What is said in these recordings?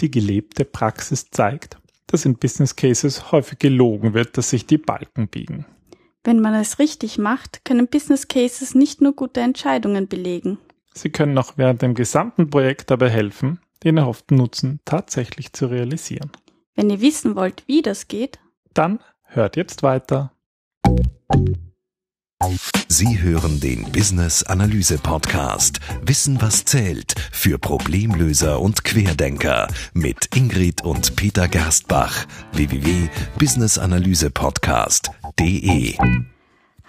Die gelebte Praxis zeigt, dass in Business Cases häufig gelogen wird, dass sich die Balken biegen. Wenn man es richtig macht, können Business Cases nicht nur gute Entscheidungen belegen. Sie können auch während dem gesamten Projekt dabei helfen, den erhofften Nutzen tatsächlich zu realisieren. Wenn ihr wissen wollt, wie das geht, dann hört jetzt weiter. Sie hören den Business Analyse Podcast. Wissen was zählt für Problemlöser und Querdenker mit Ingrid und Peter Gerstbach. www.businessanalysepodcast.de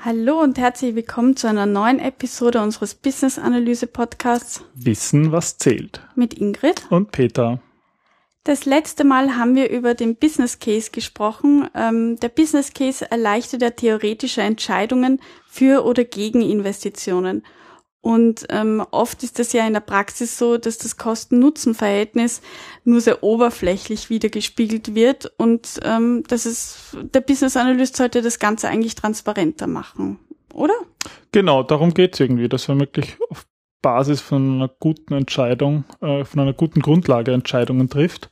Hallo und herzlich willkommen zu einer neuen Episode unseres Business Analyse Podcasts. Wissen was zählt. Mit Ingrid. Und Peter. Das letzte Mal haben wir über den Business Case gesprochen. Ähm, der Business Case erleichtert ja theoretische Entscheidungen für oder gegen Investitionen. Und ähm, oft ist das ja in der Praxis so, dass das Kosten-Nutzen-Verhältnis nur sehr oberflächlich wiedergespiegelt wird und ähm, das ist der Business Analyst sollte das Ganze eigentlich transparenter machen, oder? Genau, darum geht's irgendwie, dass wir wirklich auf Basis von einer guten Entscheidung, äh, von einer guten Grundlage Entscheidungen trifft.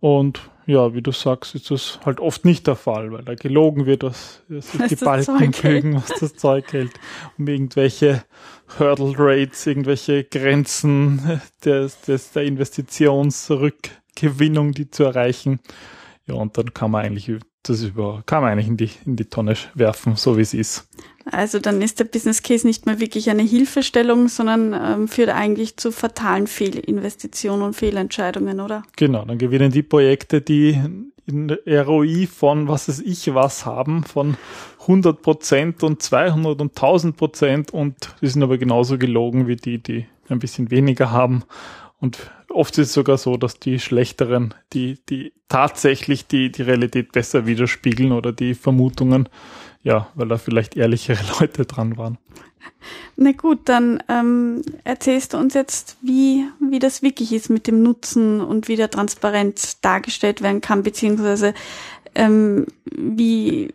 Und ja, wie du sagst, ist das halt oft nicht der Fall, weil da gelogen wird, was, was die Balken fügen, was das Zeug hält, um irgendwelche Hurdle Rates, irgendwelche Grenzen des, des, der Investitionsrückgewinnung, die zu erreichen. Ja, und dann kann man eigentlich das über, kann man eigentlich in die, in die Tonne werfen, so wie es ist. Also dann ist der Business Case nicht mehr wirklich eine Hilfestellung, sondern ähm, führt eigentlich zu fatalen Fehlinvestitionen und Fehlentscheidungen, oder? Genau, dann gewinnen die Projekte, die in ROI von was weiß ich was haben, von 100 Prozent und 200 und 1000 Prozent und die sind aber genauso gelogen wie die, die ein bisschen weniger haben. Und oft ist es sogar so, dass die schlechteren, die, die tatsächlich die, die Realität besser widerspiegeln oder die Vermutungen, ja, weil da vielleicht ehrlichere Leute dran waren. Na gut, dann ähm, erzählst du uns jetzt, wie, wie das wirklich ist mit dem Nutzen und wie der Transparenz dargestellt werden kann, beziehungsweise ähm, wie,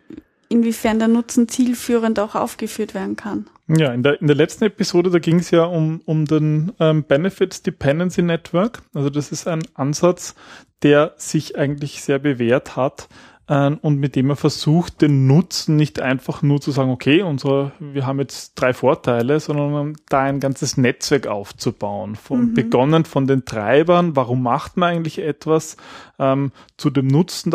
inwiefern der Nutzen zielführend auch aufgeführt werden kann. Ja, in der, in der letzten Episode, da ging es ja um, um den ähm, Benefits Dependency Network. Also das ist ein Ansatz, der sich eigentlich sehr bewährt hat, ähm, und mit dem er versucht, den Nutzen nicht einfach nur zu sagen, okay, unsere, wir haben jetzt drei Vorteile, sondern da ein ganzes Netzwerk aufzubauen. Von, mhm. Begonnen von den Treibern, warum macht man eigentlich etwas, ähm, zu dem Nutzen,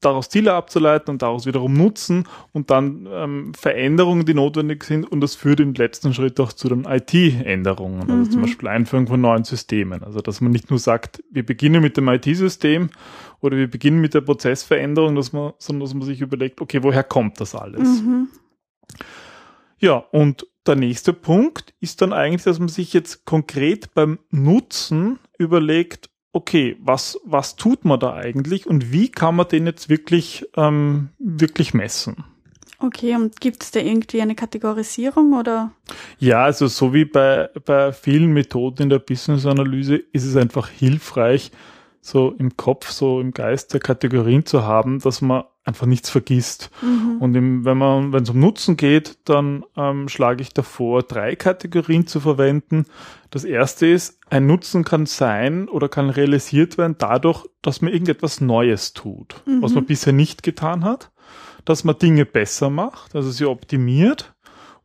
daraus Ziele abzuleiten und daraus wiederum Nutzen und dann ähm, Veränderungen, die notwendig sind und das führt im letzten Schritt auch zu den IT-Änderungen, also mhm. zum Beispiel Einführung von neuen Systemen. Also dass man nicht nur sagt, wir beginnen mit dem IT-System oder wir beginnen mit der Prozessveränderung, dass man, sondern dass man sich überlegt, okay, woher kommt das alles? Mhm. Ja, und der nächste Punkt ist dann eigentlich, dass man sich jetzt konkret beim Nutzen überlegt, okay, was, was tut man da eigentlich und wie kann man den jetzt wirklich, ähm, wirklich messen? Okay, und gibt es da irgendwie eine Kategorisierung oder? Ja, also so wie bei, bei vielen Methoden in der Business-Analyse ist es einfach hilfreich, so im Kopf, so im Geist der Kategorien zu haben, dass man einfach nichts vergisst. Mhm. Und im, wenn man, wenn es um Nutzen geht, dann ähm, schlage ich davor, drei Kategorien zu verwenden. Das erste ist, ein Nutzen kann sein oder kann realisiert werden dadurch, dass man irgendetwas Neues tut, mhm. was man bisher nicht getan hat, dass man Dinge besser macht, also sie optimiert.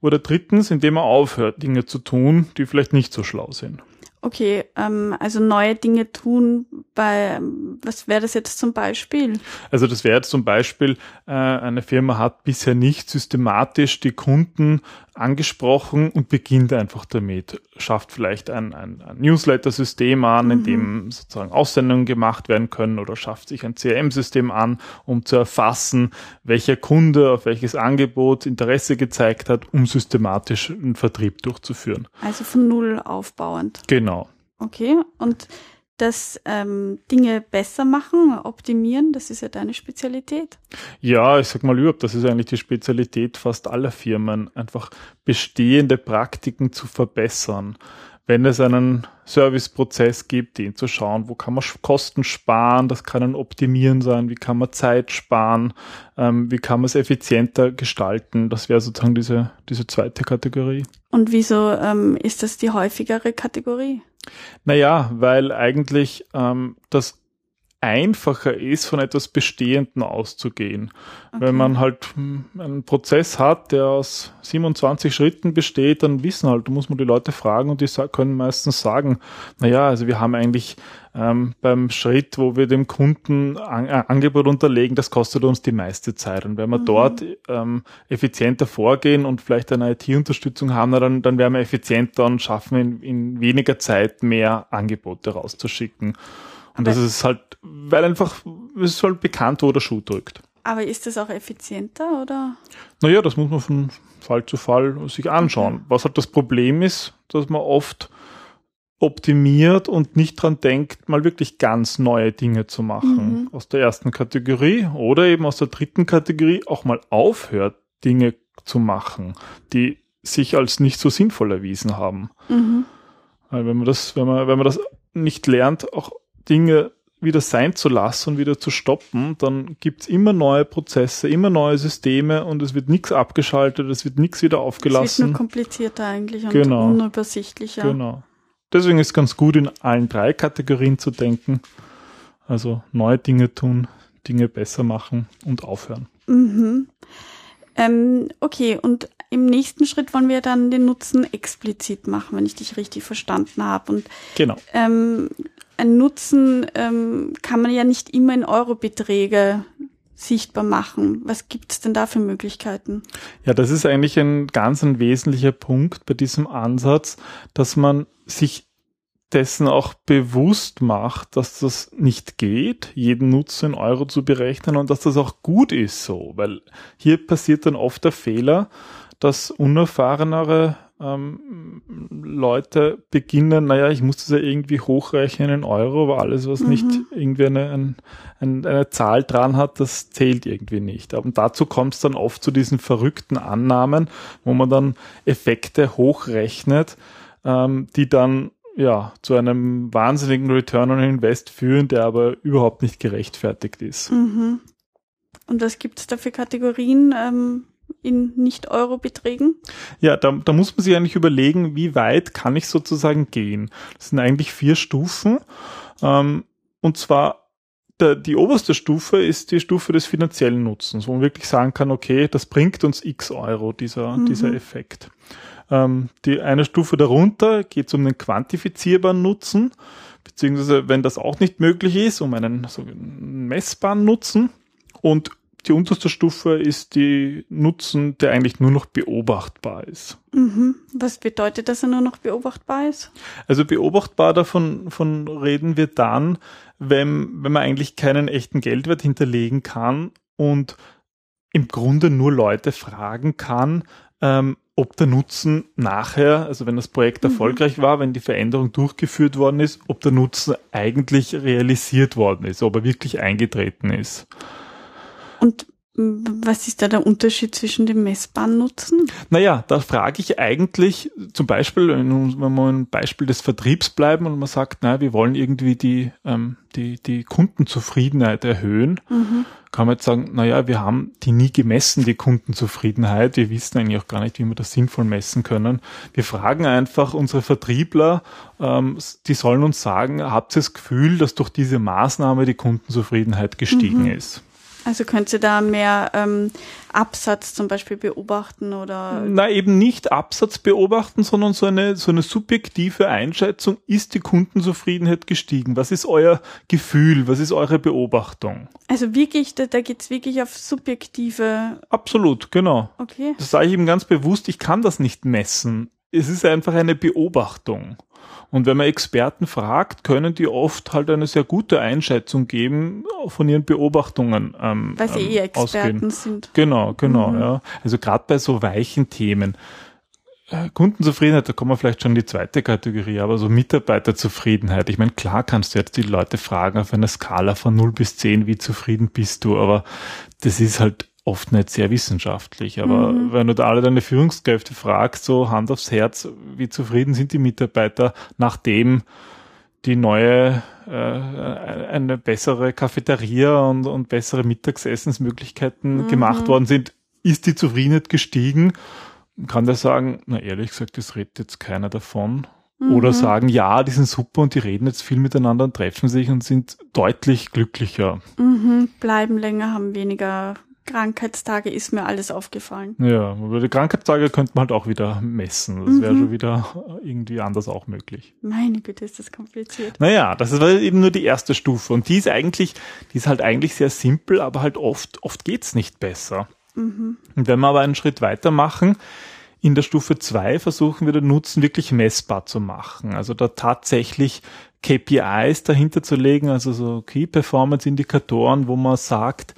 Oder drittens, indem man aufhört, Dinge zu tun, die vielleicht nicht so schlau sind. Okay, ähm, also neue Dinge tun bei, was wäre das jetzt zum Beispiel? Also das wäre jetzt zum Beispiel, äh, eine Firma hat bisher nicht systematisch die Kunden angesprochen und beginnt einfach damit. Schafft vielleicht ein, ein, ein Newsletter-System an, mhm. in dem sozusagen Aussendungen gemacht werden können oder schafft sich ein CRM-System an, um zu erfassen, welcher Kunde auf welches Angebot Interesse gezeigt hat, um systematisch einen Vertrieb durchzuführen. Also von Null aufbauend. Genau. Okay, und das ähm, Dinge besser machen, optimieren, das ist ja deine Spezialität. Ja, ich sag mal überhaupt, das ist eigentlich die Spezialität fast aller Firmen, einfach bestehende Praktiken zu verbessern wenn es einen Serviceprozess gibt, den zu schauen, wo kann man Kosten sparen, das kann ein Optimieren sein, wie kann man Zeit sparen, ähm, wie kann man es effizienter gestalten, das wäre sozusagen diese, diese zweite Kategorie. Und wieso ähm, ist das die häufigere Kategorie? Naja, weil eigentlich ähm, das einfacher ist, von etwas Bestehenden auszugehen. Okay. Wenn man halt hm, einen Prozess hat, der aus 27 Schritten besteht, dann wissen halt, da muss man die Leute fragen und die können meistens sagen, naja, also wir haben eigentlich ähm, beim Schritt, wo wir dem Kunden ein äh, Angebot unterlegen, das kostet uns die meiste Zeit. Und wenn wir mhm. dort ähm, effizienter vorgehen und vielleicht eine IT-Unterstützung haben, dann, dann werden wir effizienter und schaffen in, in weniger Zeit mehr Angebote rauszuschicken. Und das ist halt, weil einfach, es ist halt bekannt, wo der Schuh drückt. Aber ist das auch effizienter oder? Naja, das muss man von Fall zu Fall sich anschauen. Okay. Was halt das Problem ist, dass man oft optimiert und nicht dran denkt, mal wirklich ganz neue Dinge zu machen. Mhm. Aus der ersten Kategorie oder eben aus der dritten Kategorie auch mal aufhört, Dinge zu machen, die sich als nicht so sinnvoll erwiesen haben. Mhm. Weil wenn man das, wenn man, wenn man das nicht lernt, auch Dinge wieder sein zu lassen und wieder zu stoppen, dann gibt's immer neue Prozesse, immer neue Systeme und es wird nichts abgeschaltet, es wird nichts wieder aufgelassen. Es wird nur komplizierter eigentlich und genau. unübersichtlicher. Genau. Deswegen ist ganz gut, in allen drei Kategorien zu denken. Also neue Dinge tun, Dinge besser machen und aufhören. Mhm. Ähm, okay, und im nächsten Schritt wollen wir dann den Nutzen explizit machen, wenn ich dich richtig verstanden habe. Und genau. Ähm, ein Nutzen ähm, kann man ja nicht immer in Eurobeträge sichtbar machen. Was gibt es denn da für Möglichkeiten? Ja, das ist eigentlich ein ganz ein wesentlicher Punkt bei diesem Ansatz, dass man sich dessen auch bewusst macht, dass das nicht geht, jeden Nutzen in Euro zu berechnen und dass das auch gut ist so, weil hier passiert dann oft der Fehler, dass unerfahrenere ähm, Leute beginnen, naja, ich muss das ja irgendwie hochrechnen in Euro, aber alles, was mhm. nicht irgendwie eine, ein, ein, eine Zahl dran hat, das zählt irgendwie nicht. Aber dazu kommt es dann oft zu diesen verrückten Annahmen, wo man dann Effekte hochrechnet, ähm, die dann ja, zu einem wahnsinnigen Return on Invest führen, der aber überhaupt nicht gerechtfertigt ist. Mhm. Und was gibt es da für Kategorien ähm, in Nicht-Euro-Beträgen? Ja, da, da muss man sich eigentlich überlegen, wie weit kann ich sozusagen gehen. Das sind eigentlich vier Stufen. Ähm, und zwar der, die oberste Stufe ist die Stufe des finanziellen Nutzens, wo man wirklich sagen kann, okay, das bringt uns x Euro, dieser, mhm. dieser Effekt. Ähm, die eine Stufe darunter geht es um den quantifizierbaren Nutzen, beziehungsweise wenn das auch nicht möglich ist, um einen so messbaren Nutzen. Und die unterste Stufe ist die Nutzen, der eigentlich nur noch beobachtbar ist. Mhm. Was bedeutet, dass er nur noch beobachtbar ist? Also beobachtbar davon von reden wir dann, wenn, wenn man eigentlich keinen echten Geldwert hinterlegen kann und im Grunde nur Leute fragen kann, ähm, ob der Nutzen nachher, also wenn das Projekt mhm. erfolgreich war, wenn die Veränderung durchgeführt worden ist, ob der Nutzen eigentlich realisiert worden ist, ob er wirklich eingetreten ist. Und was ist da der Unterschied zwischen dem messbaren Nutzen? Naja, da frage ich eigentlich zum Beispiel, wenn wir ein Beispiel des Vertriebs bleiben und man sagt, naja, wir wollen irgendwie die, ähm, die, die Kundenzufriedenheit erhöhen, mhm. kann man jetzt sagen, naja, wir haben die nie gemessen, die Kundenzufriedenheit. Wir wissen eigentlich auch gar nicht, wie wir das sinnvoll messen können. Wir fragen einfach unsere Vertriebler, ähm, die sollen uns sagen, habt ihr das Gefühl, dass durch diese Maßnahme die Kundenzufriedenheit gestiegen mhm. ist? Also könnt ihr da mehr ähm, Absatz zum Beispiel beobachten oder? Na eben nicht Absatz beobachten, sondern so eine so eine subjektive Einschätzung. Ist die Kundenzufriedenheit gestiegen? Was ist euer Gefühl? Was ist eure Beobachtung? Also wirklich, da, da geht's wirklich auf subjektive. Absolut, genau. Okay. Das sage ich eben ganz bewusst. Ich kann das nicht messen. Es ist einfach eine Beobachtung. Und wenn man Experten fragt, können die oft halt eine sehr gute Einschätzung geben von ihren Beobachtungen. Ähm, Weil sie eh ähm, Experten ausgehen. sind. Genau, genau, mhm. ja. Also gerade bei so weichen Themen. Äh, Kundenzufriedenheit, da kommen wir vielleicht schon in die zweite Kategorie, aber so Mitarbeiterzufriedenheit. Ich meine, klar kannst du jetzt die Leute fragen auf einer Skala von 0 bis 10, wie zufrieden bist du, aber das ist halt oft nicht sehr wissenschaftlich. Aber mhm. wenn du da alle deine Führungskräfte fragst, so Hand aufs Herz, wie zufrieden sind die Mitarbeiter, nachdem die neue, äh, eine bessere Cafeteria und, und bessere Mittagsessensmöglichkeiten mhm. gemacht worden sind, ist die Zufriedenheit gestiegen? Kann der sagen, na ehrlich gesagt, das redet jetzt keiner davon. Oder sagen, ja, die sind super und die reden jetzt viel miteinander und treffen sich und sind deutlich glücklicher. Mhm. Bleiben länger, haben weniger Krankheitstage, ist mir alles aufgefallen. Ja, aber die Krankheitstage könnte man halt auch wieder messen. Das wäre schon wieder irgendwie anders auch möglich. Meine Güte, ist das kompliziert. Naja, das ist eben nur die erste Stufe. Und die ist eigentlich, die ist halt eigentlich sehr simpel, aber halt oft, oft geht's nicht besser. Und wenn wir aber einen Schritt weiter machen, in der Stufe zwei versuchen wir den Nutzen wirklich messbar zu machen. Also da tatsächlich KPIs dahinter zu legen, also so Key Performance Indikatoren, wo man sagt,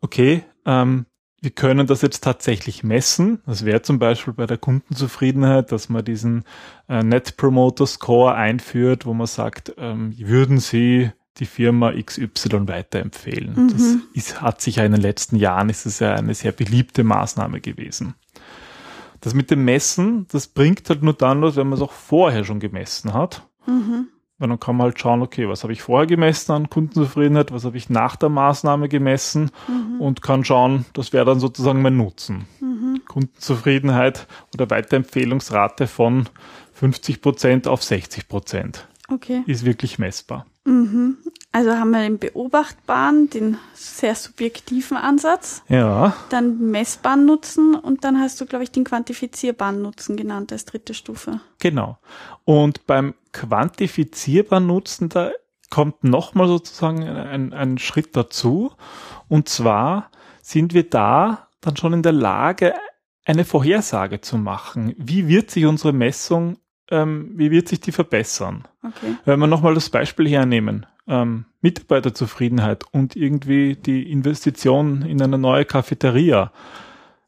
okay, ähm, wir können das jetzt tatsächlich messen. Das wäre zum Beispiel bei der Kundenzufriedenheit, dass man diesen äh, Net Promoter Score einführt, wo man sagt, ähm, würden Sie die Firma XY weiterempfehlen. Das ist, hat sich ja in den letzten Jahren, ist es ja eine sehr beliebte Maßnahme gewesen. Das mit dem Messen, das bringt halt nur dann los, wenn man es auch vorher schon gemessen hat. Weil dann kann man halt schauen, okay, was habe ich vorher gemessen an Kundenzufriedenheit, was habe ich nach der Maßnahme gemessen und kann schauen, das wäre dann sozusagen mein Nutzen. Kundenzufriedenheit oder Weiterempfehlungsrate von 50 Prozent auf 60 Prozent Okay. ist wirklich messbar. Also haben wir den beobachtbaren, den sehr subjektiven Ansatz, Ja, dann messbaren Nutzen und dann hast du, glaube ich, den quantifizierbaren Nutzen genannt als dritte Stufe. genau. Und beim quantifizierbaren Nutzen, da kommt nochmal sozusagen ein, ein Schritt dazu. Und zwar sind wir da dann schon in der Lage, eine Vorhersage zu machen. Wie wird sich unsere Messung, ähm, wie wird sich die verbessern? Okay. Wenn wir nochmal das Beispiel hernehmen, ähm, Mitarbeiterzufriedenheit und irgendwie die Investition in eine neue Cafeteria,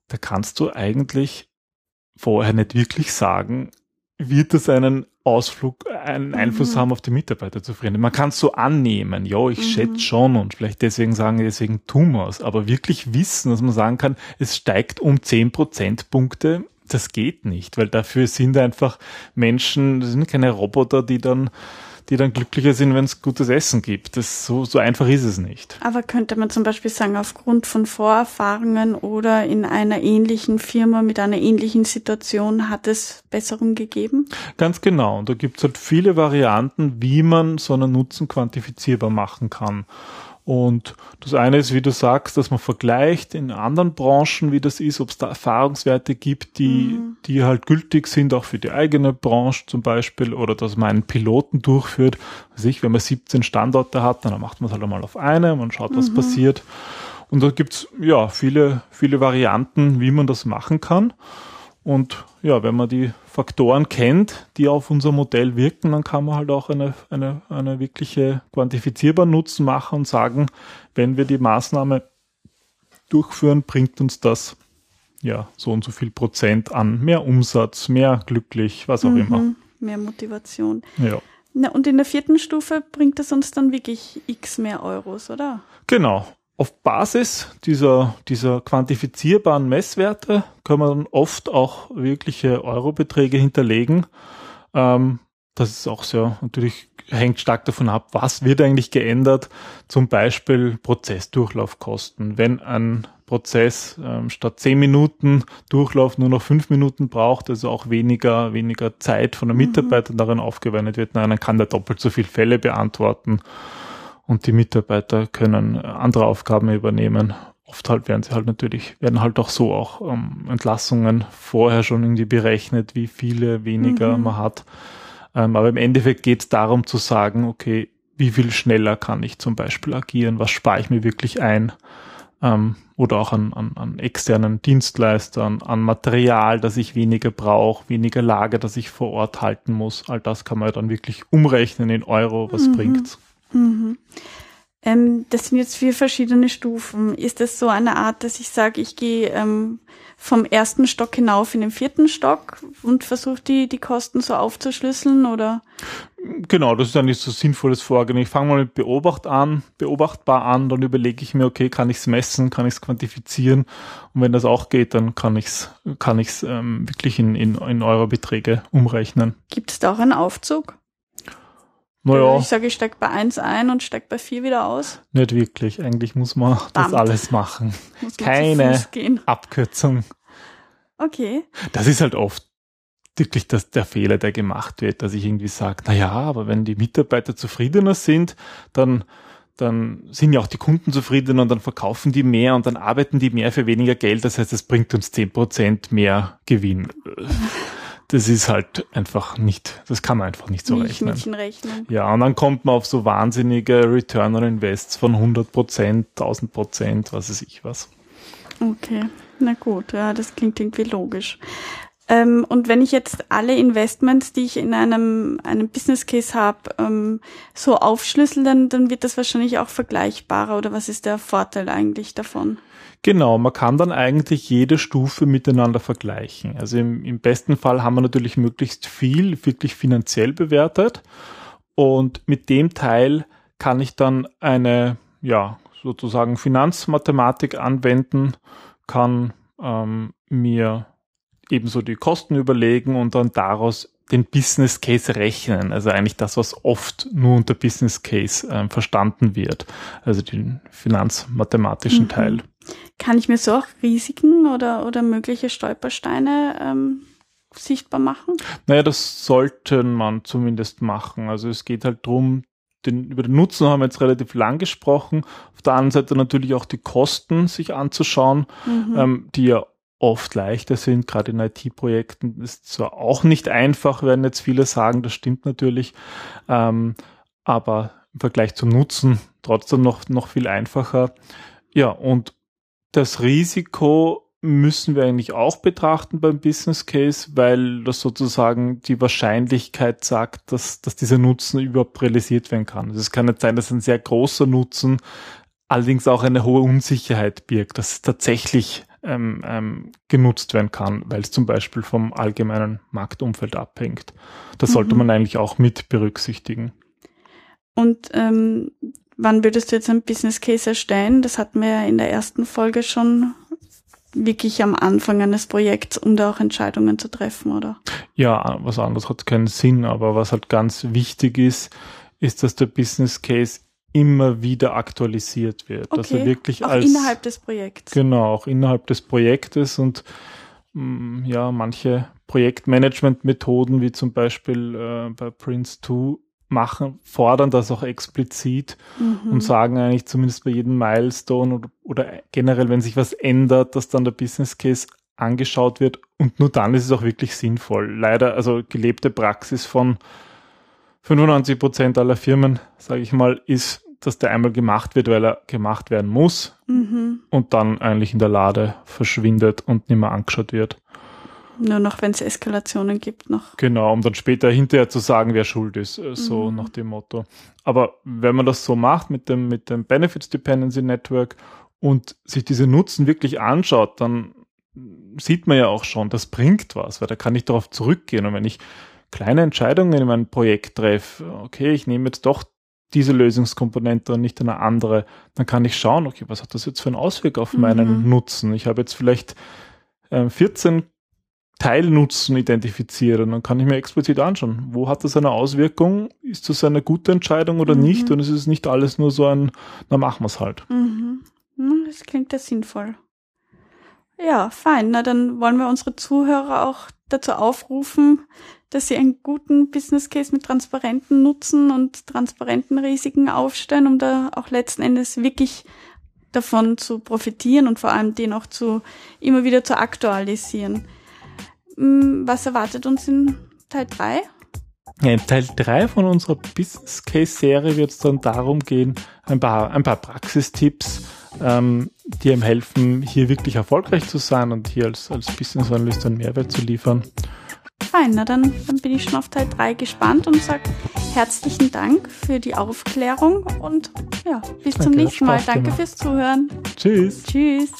da kannst du eigentlich vorher nicht wirklich sagen, wird das einen Ausflug, einen Einfluss haben auf die Mitarbeiterzufriedenheit. Man kann es so annehmen, ja, ich schätze schon und vielleicht deswegen sagen, deswegen tun wir es, aber wirklich wissen, dass man sagen kann, es steigt um 10 Prozentpunkte, das geht nicht, weil dafür sind einfach Menschen, das sind keine Roboter, die dann, die dann glücklicher sind, wenn es gutes Essen gibt. Das, so, so einfach ist es nicht. Aber könnte man zum Beispiel sagen, aufgrund von Vorerfahrungen oder in einer ähnlichen Firma mit einer ähnlichen Situation hat es Besserung gegeben? Ganz genau. Und da gibt es halt viele Varianten, wie man so einen Nutzen quantifizierbar machen kann. Und das eine ist, wie du sagst, dass man vergleicht in anderen Branchen, wie das ist, ob es da Erfahrungswerte gibt, die, die halt gültig sind, auch für die eigene Branche zum Beispiel, oder dass man einen Piloten durchführt. Also ich, wenn man 17 Standorte hat, dann macht man es halt einmal auf eine, man schaut, was passiert. Und da gibt's ja viele, viele Varianten, wie man das machen kann. Und ja, wenn man die Faktoren kennt, die auf unser Modell wirken, dann kann man halt auch eine, eine, eine wirkliche quantifizierbaren Nutzen machen und sagen, wenn wir die Maßnahme durchführen, bringt uns das ja so und so viel Prozent an mehr Umsatz, mehr glücklich, was auch immer. Mhm. Mehr Motivation. Ja. Na, und in der vierten Stufe bringt es uns dann wirklich x mehr Euros, oder? Genau. Auf Basis dieser, dieser quantifizierbaren Messwerte wir dann oft auch wirkliche Eurobeträge hinterlegen. Ähm, das ist auch sehr, natürlich hängt stark davon ab, was wird eigentlich geändert. Zum Beispiel Prozessdurchlaufkosten. Wenn ein Prozess ähm, statt zehn Minuten Durchlauf nur noch fünf Minuten braucht, also auch weniger, weniger Zeit von der Mitarbeiter darin aufgewendet wird, nein, dann kann der doppelt so viele Fälle beantworten und die Mitarbeiter können äh, andere Aufgaben übernehmen. Oft halt werden sie halt natürlich, werden halt auch so auch ähm, Entlassungen vorher schon irgendwie berechnet, wie viele weniger man hat. Ähm, aber im Endeffekt geht es darum zu sagen, okay, wie viel schneller kann ich zum Beispiel agieren, was spare ich mir wirklich ein ähm, oder auch an, an, an externen Dienstleistern, an Material, das ich weniger brauche, weniger Lager, das ich vor Ort halten muss. All das kann man ja dann wirklich umrechnen in Euro, was bringt's. Ähm, das sind jetzt vier verschiedene Stufen. Ist das so eine Art, dass ich sage, ich gehe ähm, vom ersten Stock hinauf in den vierten Stock und versuche die, die Kosten so aufzuschlüsseln oder? Genau, das ist eigentlich so sinnvolles Vorgehen. Ich fange mal mit Beobacht an, beobachtbar an, dann überlege ich mir, okay, kann ich es messen, kann ich es quantifizieren und wenn das auch geht, dann kann ich es kann ich's, ähm, wirklich in, in, in Euro-Beträge umrechnen. Gibt es da auch einen Aufzug? Naja, Ich sage, ich steige bei eins ein und steige bei vier wieder aus. nicht wirklich. Eigentlich muss man das Verdammt. alles machen. Muss man zu Keine. Abkürzung. Okay. Das ist halt oft wirklich das, der Fehler, der gemacht wird, dass ich irgendwie sage, na ja, aber wenn die Mitarbeiter zufriedener sind, dann dann sind ja auch die Kunden zufriedener und dann verkaufen die mehr und dann arbeiten die mehr für weniger Geld. Das heißt, es bringt uns zehn Prozent mehr Gewinn. Das ist halt einfach nicht, das kann man einfach nicht so rechnen. rechnen. Ja, und dann kommt man auf so wahnsinnige Return on Invests von 100 Prozent, 1000 Prozent, was weiß ich was. Okay, na gut, ja, das klingt irgendwie logisch. Ähm, und wenn ich jetzt alle Investments, die ich in einem, einem Business Case habe, ähm, so aufschlüssel, dann, dann wird das wahrscheinlich auch vergleichbarer. Oder was ist der Vorteil eigentlich davon? Genau, man kann dann eigentlich jede Stufe miteinander vergleichen. Also im, im besten Fall haben wir natürlich möglichst viel wirklich finanziell bewertet. Und mit dem Teil kann ich dann eine, ja, sozusagen Finanzmathematik anwenden, kann ähm, mir ebenso die Kosten überlegen und dann daraus den Business Case rechnen. Also eigentlich das, was oft nur unter Business Case äh, verstanden wird. Also den finanzmathematischen mhm. Teil. Kann ich mir so auch Risiken oder, oder mögliche Stolpersteine ähm, sichtbar machen? Naja, das sollte man zumindest machen. Also es geht halt drum den, über den Nutzen haben wir jetzt relativ lang gesprochen. Auf der anderen Seite natürlich auch die Kosten sich anzuschauen, mhm. ähm, die ja oft leichter sind, gerade in IT-Projekten ist zwar auch nicht einfach, werden jetzt viele sagen, das stimmt natürlich, ähm, aber im Vergleich zum Nutzen trotzdem noch, noch viel einfacher. Ja, und das Risiko müssen wir eigentlich auch betrachten beim Business Case, weil das sozusagen die Wahrscheinlichkeit sagt, dass, dass dieser Nutzen überhaupt realisiert werden kann. Also es kann nicht sein, dass ein sehr großer Nutzen allerdings auch eine hohe Unsicherheit birgt, dass es tatsächlich ähm, ähm, genutzt werden kann, weil es zum Beispiel vom allgemeinen Marktumfeld abhängt. Das mhm. sollte man eigentlich auch mit berücksichtigen. Und ähm, wann würdest du jetzt ein Business Case erstellen? Das hatten wir ja in der ersten Folge schon wirklich am Anfang eines Projekts, um da auch Entscheidungen zu treffen, oder? Ja, was anderes hat keinen Sinn, aber was halt ganz wichtig ist, ist, dass der Business Case immer wieder aktualisiert wird. Okay. Also wirklich auch als innerhalb des Projekts. Genau, auch innerhalb des Projektes und mh, mm, ja, manche Projektmanagement-Methoden, wie zum Beispiel äh, bei Prince 2, machen, fordern das auch explizit mhm. und sagen eigentlich zumindest bei jedem Milestone oder, oder generell, wenn sich was ändert, dass dann der Business Case angeschaut wird und nur dann ist es auch wirklich sinnvoll. Leider, also gelebte Praxis von 95 Prozent aller Firmen, sage ich mal, ist, dass der einmal gemacht wird, weil er gemacht werden muss mhm. und dann eigentlich in der Lade verschwindet und nicht mehr angeschaut wird. Nur noch, wenn es Eskalationen gibt, noch. Genau, um dann später hinterher zu sagen, wer schuld ist, äh, so mhm. nach dem Motto. Aber wenn man das so macht mit dem, mit dem Benefits Dependency Network und sich diese Nutzen wirklich anschaut, dann sieht man ja auch schon, das bringt was, weil da kann ich darauf zurückgehen. Und wenn ich kleine Entscheidungen in meinem Projekt treffe, okay, ich nehme jetzt doch diese Lösungskomponente und nicht eine andere, dann kann ich schauen, okay, was hat das jetzt für einen Auswirk auf mhm. meinen Nutzen? Ich habe jetzt vielleicht äh, 14 Teilnutzen identifiziert und dann kann ich mir explizit anschauen, wo hat das eine Auswirkung? Ist das eine gute Entscheidung oder mhm. nicht? Und es ist nicht alles nur so ein, na machen wir es halt. Mhm. Das klingt ja sinnvoll. Ja, fein. Na, dann wollen wir unsere Zuhörer auch dazu aufrufen, dass sie einen guten Business Case mit transparenten Nutzen und transparenten Risiken aufstellen, um da auch letzten Endes wirklich davon zu profitieren und vor allem den auch zu immer wieder zu aktualisieren. Hm, was erwartet uns in Teil 3? Ja, in Teil 3 von unserer Business Case Serie wird es dann darum gehen, ein paar, ein paar Praxistipps, ähm, die ihm helfen, hier wirklich erfolgreich zu sein und hier als, als Business Analyst einen Mehrwert zu liefern. Fein, na dann, dann bin ich schon auf Teil 3 gespannt und sage herzlichen Dank für die Aufklärung und ja, bis Danke, zum nächsten Mal. Danke fürs Zuhören. Tschüss. Tschüss.